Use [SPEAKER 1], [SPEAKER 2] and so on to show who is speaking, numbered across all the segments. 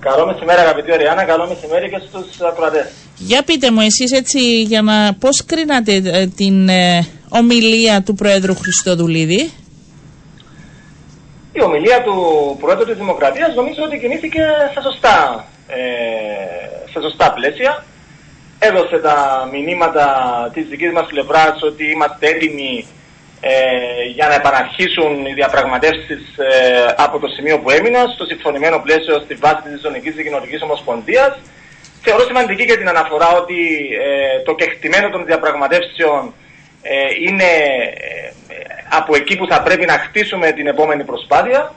[SPEAKER 1] Καλό μεσημέρι αγαπητή Οριάννα, καλό μεσημέρι και στους ακροατές.
[SPEAKER 2] Για πείτε μου εσείς έτσι για να πώς κρίνατε ε, την ε, ομιλία του Πρόεδρου Χριστοδουλίδη;
[SPEAKER 1] Η ομιλία του Πρόεδρου της Δημοκρατίας νομίζω ότι κινήθηκε στα σωστά, ε, στα σωστά πλαίσια. Έδωσε τα μηνύματα της δικής μας πλευράς ότι είμαστε έτοιμοι ε, για να επαναρχίσουν οι διαπραγματεύσεις ε, από το σημείο που έμειναν στο συμφωνημένο πλαίσιο στη βάση της Ζωνικής Δικοινοτικής Ομοσπονδίας. Θεωρώ σημαντική και την αναφορά ότι ε, το κεκτημένο των διαπραγματεύσεων ε, είναι από εκεί που θα πρέπει να χτίσουμε την επόμενη προσπάθεια.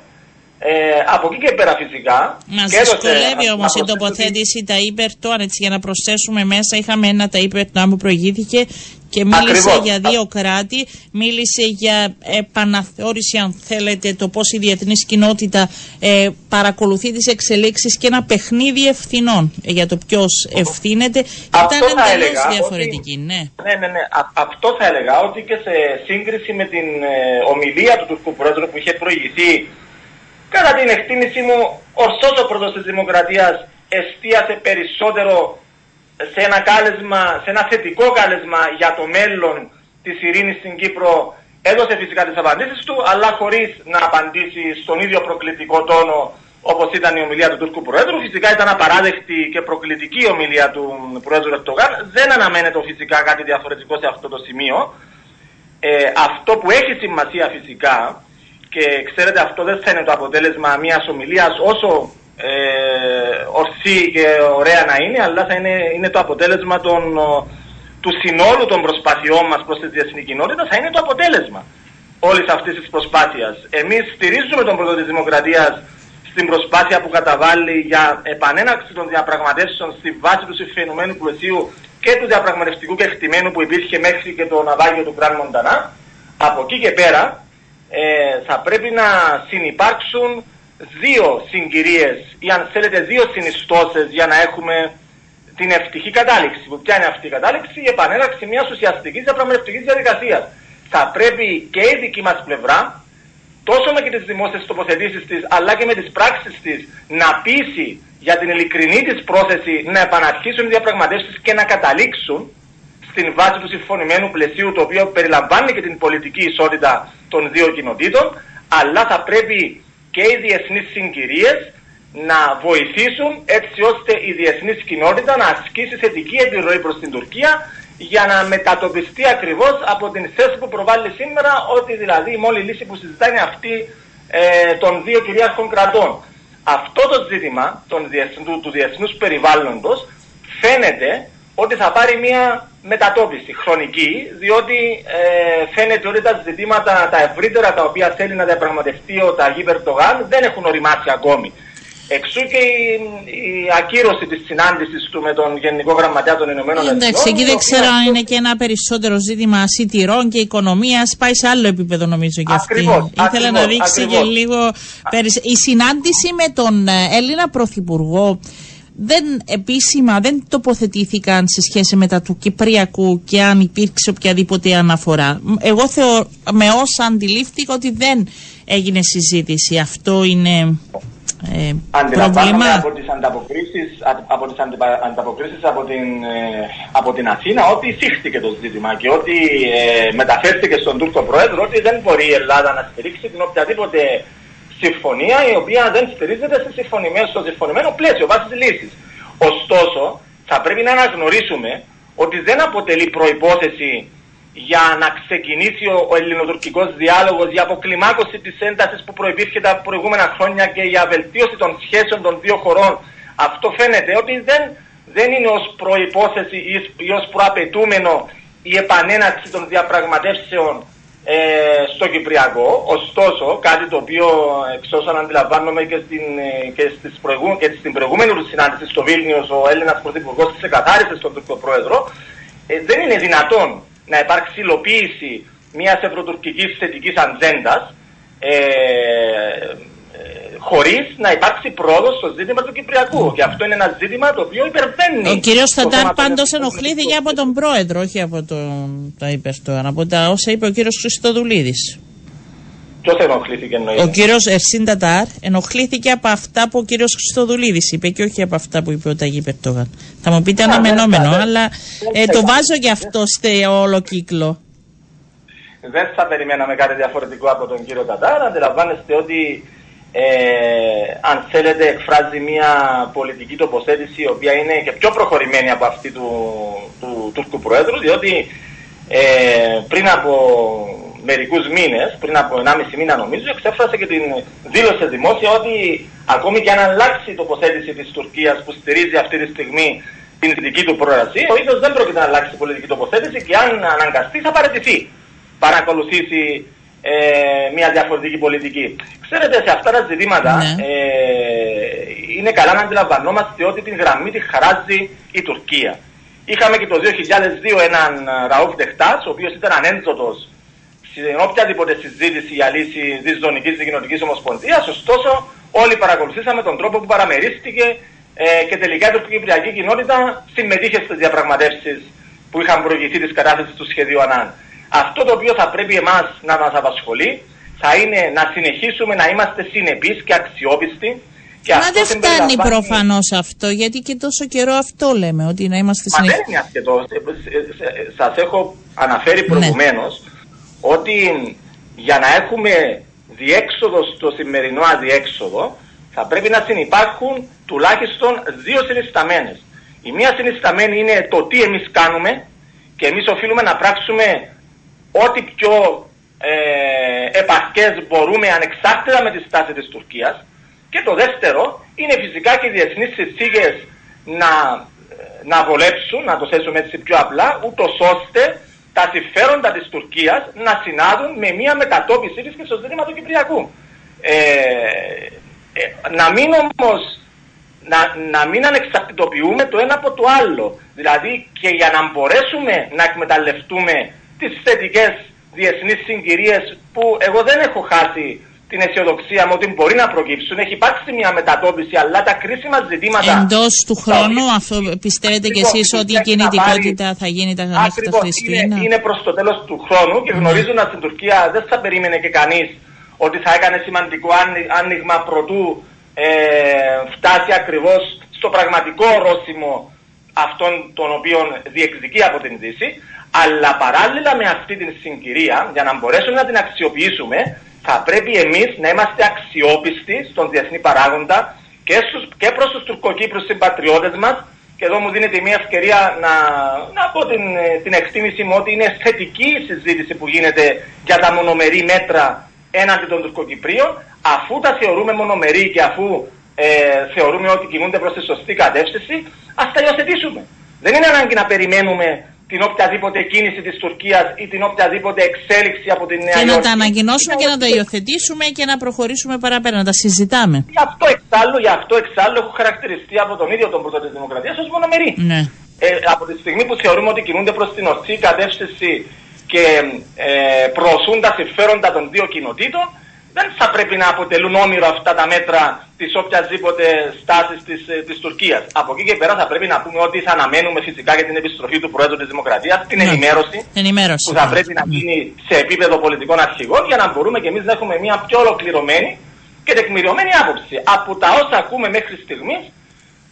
[SPEAKER 1] Ε, από εκεί και πέρα φυσικά.
[SPEAKER 2] Μα δυσκολεύει όμως η τοποθέτηση τα υπερτών, έτσι για να προσθέσουμε μέσα. Είχαμε ένα τα υπερτών που προηγήθηκε και μίλησε για δύο κράτη, μίλησε για επαναθεώρηση αν θέλετε το πώς η διεθνής κοινότητα ε, παρακολουθεί τις εξελίξεις και ένα παιχνίδι ευθυνών ε, για το ποιος ευθύνεται.
[SPEAKER 1] Αυτό
[SPEAKER 2] Ήταν
[SPEAKER 1] εντελώς
[SPEAKER 2] διαφορετική,
[SPEAKER 1] ότι...
[SPEAKER 2] ναι.
[SPEAKER 1] Ναι, ναι, ναι. αυτό θα έλεγα ότι και σε σύγκριση με την ε, ομιλία του Τουρκού Πρόεδρου που είχε προηγηθεί κατά την εκτίμησή μου ωστόσο ο πρόεδρος της Δημοκρατίας εστίασε περισσότερο σε ένα, κάλεσμα, σε ένα θετικό κάλεσμα για το μέλλον της ειρήνης στην Κύπρο έδωσε φυσικά τις απαντήσεις του αλλά χωρίς να απαντήσει στον ίδιο προκλητικό τόνο όπως ήταν η ομιλία του Τούρκου Προέδρου. Φυσικά ήταν απαράδεκτη και προκλητική η ομιλία του Προέδρου Ερτογάν. Δεν αναμένεται φυσικά κάτι διαφορετικό σε αυτό το σημείο. Ε, αυτό που έχει σημασία φυσικά και ξέρετε αυτό δεν θα είναι το αποτέλεσμα μιας ομιλίας όσο ε, ορθή και ωραία να είναι, αλλά θα είναι, είναι το αποτέλεσμα των, του συνόλου των προσπαθειών μας προς τη διεθνή κοινότητα, θα είναι το αποτέλεσμα όλης αυτής της προσπάθειας. Εμείς στηρίζουμε τον πρώτο της Δημοκρατίας στην προσπάθεια που καταβάλει για επανέναξη των διαπραγματεύσεων στη βάση του συμφωνημένου πλαισίου και του διαπραγματευτικού κεκτημένου που υπήρχε μέχρι και το ναυάγιο του Γκραν Μοντανά. Από εκεί και πέρα ε, θα πρέπει να συνεπάρξουν δύο συγκυρίες ή αν θέλετε δύο συνιστώσεις για να έχουμε την ευτυχή κατάληξη. Που ποια είναι αυτή η κατάληξη, η επανέναρξη μιας ουσιαστικής διαπραγματευτικής διαδικασίας. Θα πρέπει και η δική μας πλευρά, τόσο με και τις δημόσιες τοποθετήσεις της, αλλά και με τις πράξεις της, να πείσει για την ειλικρινή της πρόθεση να επαναρχίσουν οι διαπραγματεύσεις και να καταλήξουν στην βάση του συμφωνημένου πλαισίου, το οποίο περιλαμβάνει και την πολιτική ισότητα των δύο κοινοτήτων, αλλά θα πρέπει και οι διεθνείς συγκυρίες να βοηθήσουν έτσι ώστε η διεθνής κοινότητα να ασκήσει θετική επιρροή προς την Τουρκία για να μετατοπιστεί ακριβώς από την θέση που προβάλλει σήμερα ότι δηλαδή η μόνη λύση που συζητάει είναι αυτή ε, των δύο κυρίαρχων κρατών. Αυτό το ζήτημα των διεθνού, του διεθνούς περιβάλλοντος φαίνεται ότι θα πάρει μια μετατόπιση χρονική, διότι ε, φαίνεται ότι τα ζητήματα τα ευρύτερα τα οποία θέλει να διαπραγματευτεί ο Ταγί Περτογάν δεν έχουν οριμάσει ακόμη. Εξού και η, η ακύρωση της συνάντησης του με τον Γενικό Γραμματέα των Ηνωμένων Εθνών.
[SPEAKER 2] Εντάξει, εκεί δεν ξέρω αν είναι και ένα περισσότερο ζήτημα σιτηρών και οικονομίας. Πάει σε άλλο επίπεδο, νομίζω και αυτή.
[SPEAKER 1] Ακριβώς,
[SPEAKER 2] Ήθελα να δείξει και λίγο. Η συνάντηση με τον ε, Έλληνα Πρωθυπουργό δεν επίσημα δεν τοποθετήθηκαν σε σχέση με τα του Κυπριακού και αν υπήρξε οποιαδήποτε αναφορά. Εγώ θεω, με όσα αντιλήφθηκα ότι δεν έγινε συζήτηση. Αυτό είναι ε, πρόβλημα.
[SPEAKER 1] από τις ανταποκρίσεις από, τις ανταποκρίσεις από, την, ε, από την Αθήνα ότι θύχτηκε το ζήτημα και ότι ε, μεταφέρθηκε στον Τούρκο Πρόεδρο ότι δεν μπορεί η Ελλάδα να στηρίξει την οποιαδήποτε συμφωνία η οποία δεν στηρίζεται σε συμφωνημένο, στο συμφωνημένο πλαίσιο βάσει λύση. Ωστόσο, θα πρέπει να αναγνωρίσουμε ότι δεν αποτελεί προπόθεση για να ξεκινήσει ο ελληνοτουρκικός διάλογος για αποκλιμάκωση της έντασης που προϋπήρχε τα προηγούμενα χρόνια και για βελτίωση των σχέσεων των δύο χωρών. Αυτό φαίνεται ότι δεν, δεν είναι ως προϋπόθεση ή ως προαπαιτούμενο η επανέναξη των διαπραγματεύσεων ε, στο Κυπριακό. Ωστόσο, κάτι το οποίο εξ όσων αντιλαμβάνομαι και στην, ε, και στις προηγού, και στην προηγούμενη τους συνάντηση στο Βίλνιος ο Έλληνας Πρωθυπουργός ξεκαθάρισε στον Τουρκικό Πρόεδρο, ε, δεν είναι δυνατόν να υπάρξει υλοποίηση μιας ευρωτουρκικής θετικής ατζέντας ε, χωρίς να υπάρξει πρόοδος στο ζήτημα του Κυπριακού. Και αυτό είναι ένα ζήτημα το οποίο υπερβαίνει.
[SPEAKER 2] Ο κ. Σταντάρ πάντως ενοχλήθηκε από τον πρόεδρο, όχι από τον τα είπε από τα όσα είπε ο κ. Χριστοδουλίδη.
[SPEAKER 1] Ποιο ενοχλήθηκε εννοείται;
[SPEAKER 2] Ο κύριος Ερσίν Τατάρ ενοχλήθηκε από αυτά που ο κύριος Χριστοδουλίδη είπε και όχι από αυτά που είπε ο Ταγί Περτόγαν. Θα μου πείτε αναμενόμενο, αλλά ε, το βάζω και αυτό στο όλο κύκλο.
[SPEAKER 1] Δεν θα περιμέναμε κάτι διαφορετικό από τον κύριο Τατάρ. Αντιλαμβάνεστε ότι ε, αν θέλετε εκφράζει μια πολιτική τοποθέτηση η οποία είναι και πιο προχωρημένη από αυτή του, του Τούρκου Προέδρου διότι ε, πριν από μερικούς μήνες, πριν από 1,5 μήνα νομίζω, εξέφρασε και την δήλωσε δημόσια ότι ακόμη και αν αλλάξει η τοποθέτηση της Τουρκίας που στηρίζει αυτή τη στιγμή την δική του προεργασία, ο ίδιος δεν πρόκειται να αλλάξει πολιτική τοποθέτηση και αν αναγκαστεί θα παραιτηθεί. Παρακολουθήσει ε, μια διαφορετική πολιτική. Ξέρετε, σε αυτά τα ζητήματα ναι. ε, είναι καλά να αντιλαμβανόμαστε ότι την γραμμή τη χαράζει η Τουρκία. Είχαμε και το 2002 έναν Ραούφ Δεχτάς, ο οποίος ήταν ανέντοτος στην οποιαδήποτε συζήτηση για λύση της Ζωνική Δικοινοτική Ομοσπονδίας. Ωστόσο, όλοι παρακολουθήσαμε τον τρόπο που παραμερίστηκε ε, και τελικά η Κυπριακή κοινότητα συμμετείχε στις διαπραγματεύσεις που είχαν προηγηθεί της κατάθεσης του σχεδίου ΑΝΑΝ. Αυτό το οποίο θα πρέπει εμάς να μας απασχολεί θα είναι να συνεχίσουμε να είμαστε συνεπείς και αξιόπιστοι.
[SPEAKER 2] Και Μα δεν φτάνει προφανώς αυτό, γιατί και τόσο καιρό αυτό λέμε, ότι να είμαστε
[SPEAKER 1] συνεπεί. Μα δεν είναι αρκετό. Σας έχω αναφέρει προηγουμένως ότι για να έχουμε διέξοδο στο σημερινό αδιέξοδο θα πρέπει να συνεπάρχουν τουλάχιστον δύο συνισταμένες. Η μία συνισταμένη είναι το τι εμείς κάνουμε και εμείς οφείλουμε να πράξουμε ό,τι πιο ε, επαρκές μπορούμε ανεξάρτητα με τη στάση της Τουρκίας και το δεύτερο είναι φυσικά και οι διεθνείς συνθήκες να, να βολέψουν, να το θέσουμε έτσι πιο απλά, ούτως ώστε τα συμφέροντα της Τουρκίας να συνάδουν με μια μετατόπιση της και στο ζήτημα του Κυπριακού. Ε, ε, να μην όμως να, να μην ανεξαρτητοποιούμε το ένα από το άλλο. Δηλαδή και για να μπορέσουμε να εκμεταλλευτούμε τις θετικές διεθνείς συγκυρίες που εγώ δεν έχω χάσει την αισιοδοξία μου ότι μπορεί να προκύψουν. Έχει υπάρξει μια μετατόπιση, αλλά τα κρίσιμα ζητήματα.
[SPEAKER 2] Εντός του χρόνου, αυτό πιστεύετε κι εσείς ότι η κινητικότητα θα γίνει τα, μέχρι τα
[SPEAKER 1] Χριστούγεννα. Είναι, είναι προς το τέλος του χρόνου και ναι. γνωρίζοντας την Τουρκία, δεν θα περίμενε και κανείς ότι θα έκανε σημαντικό άνοιγμα προτού ε, φτάσει ακριβώς στο πραγματικό ορόσημο αυτών των οποίων διεκδικεί από την Δύση. Αλλά παράλληλα με αυτή την συγκυρία, για να μπορέσουμε να την αξιοποιήσουμε, θα πρέπει εμείς να είμαστε αξιόπιστοι στον διεθνή παράγοντα και, στους, και προς τους τουρκοκύπρους συμπατριώτες μας και εδώ μου δίνεται μια ευκαιρία να, να πω την, την εκτίμηση μου ότι είναι θετική η συζήτηση που γίνεται για τα μονομερή μέτρα έναντι των Τουρκοκυπρίων αφού τα θεωρούμε μονομερή και αφού ε, θεωρούμε ότι κινούνται προς τη σωστή κατεύθυνση ας τα υιοθετήσουμε. Δεν είναι ανάγκη να περιμένουμε την οποιαδήποτε κίνηση της Τουρκίας ή την οποιαδήποτε εξέλιξη από την Νέα
[SPEAKER 2] Και να τα ανακοινώσουμε και να τα υιοθετήσουμε και να προχωρήσουμε παραπέρα, να τα συζητάμε.
[SPEAKER 1] Γι' αυτό εξάλλου, γι αυτό εξάλλου έχω χαρακτηριστεί από τον ίδιο τον πρώτο της Δημοκρατίας ως μονομερή.
[SPEAKER 2] Ναι.
[SPEAKER 1] Ε, από τη στιγμή που θεωρούμε ότι κινούνται προς την ορθή κατεύθυνση και ε, προωθούν τα συμφέροντα των δύο κοινοτήτων, δεν θα πρέπει να αποτελούν όνειρο αυτά τα μέτρα της οποιασδήποτε στάσης της της ε, Τουρκίας. Από εκεί και πέρα θα πρέπει να πούμε ότι θα αναμένουμε φυσικά για την επιστροφή του Προέδρου της Δημοκρατίας την ναι. ενημέρωση,
[SPEAKER 2] ενημέρωση
[SPEAKER 1] που θα πρέπει να γίνει σε επίπεδο πολιτικών αρχηγών για να μπορούμε και εμείς να έχουμε μια πιο ολοκληρωμένη και τεκμηριωμένη άποψη. Από τα όσα ακούμε μέχρι στιγμής.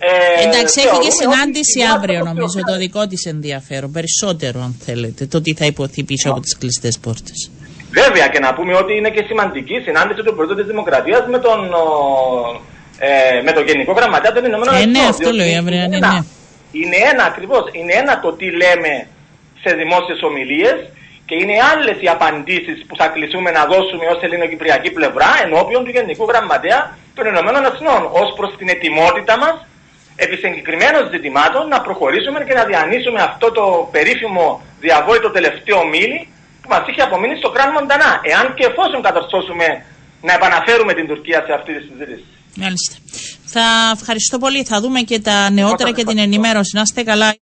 [SPEAKER 2] Ε, Εντάξει, έχει και συνάντηση αύριο νομίζω το δικό της ενδιαφέρον. Περισσότερο, αν θέλετε, το τι θα υποθεί πίσω από τις κλειστές πόρτες.
[SPEAKER 1] Βέβαια και να πούμε ότι είναι και σημαντική η συνάντηση του Προέδρου της Δημοκρατίας με τον, ε, με τον Γενικό Γραμματέα των Ηνωμένων
[SPEAKER 2] Εθνών. Ε, ναι, αυτό λέω αύριο. Ναι, ναι.
[SPEAKER 1] Είναι ένα ακριβώς, είναι ένα το τι λέμε σε δημόσιες ομιλίες και είναι άλλες οι απαντήσεις που θα κλεισούμε να δώσουμε ως ελληνοκυπριακή πλευρά ενώπιον του Γενικού Γραμματέα των Ηνωμένων Εθνών ως προς την ετοιμότητα μας επί συγκεκριμένων ζητημάτων να προχωρήσουμε και να διανύσουμε αυτό το περίφημο διαβόητο τελευταίο μήλι που μας είχε απομείνει στο κράνο Μοντανά. Εάν και εφόσον κατορθώσουμε να επαναφέρουμε την Τουρκία σε αυτή τη συζήτηση.
[SPEAKER 2] Μάλιστα. Θα ευχαριστώ πολύ. Θα δούμε και τα νεότερα και την ενημέρωση. Να είστε καλά.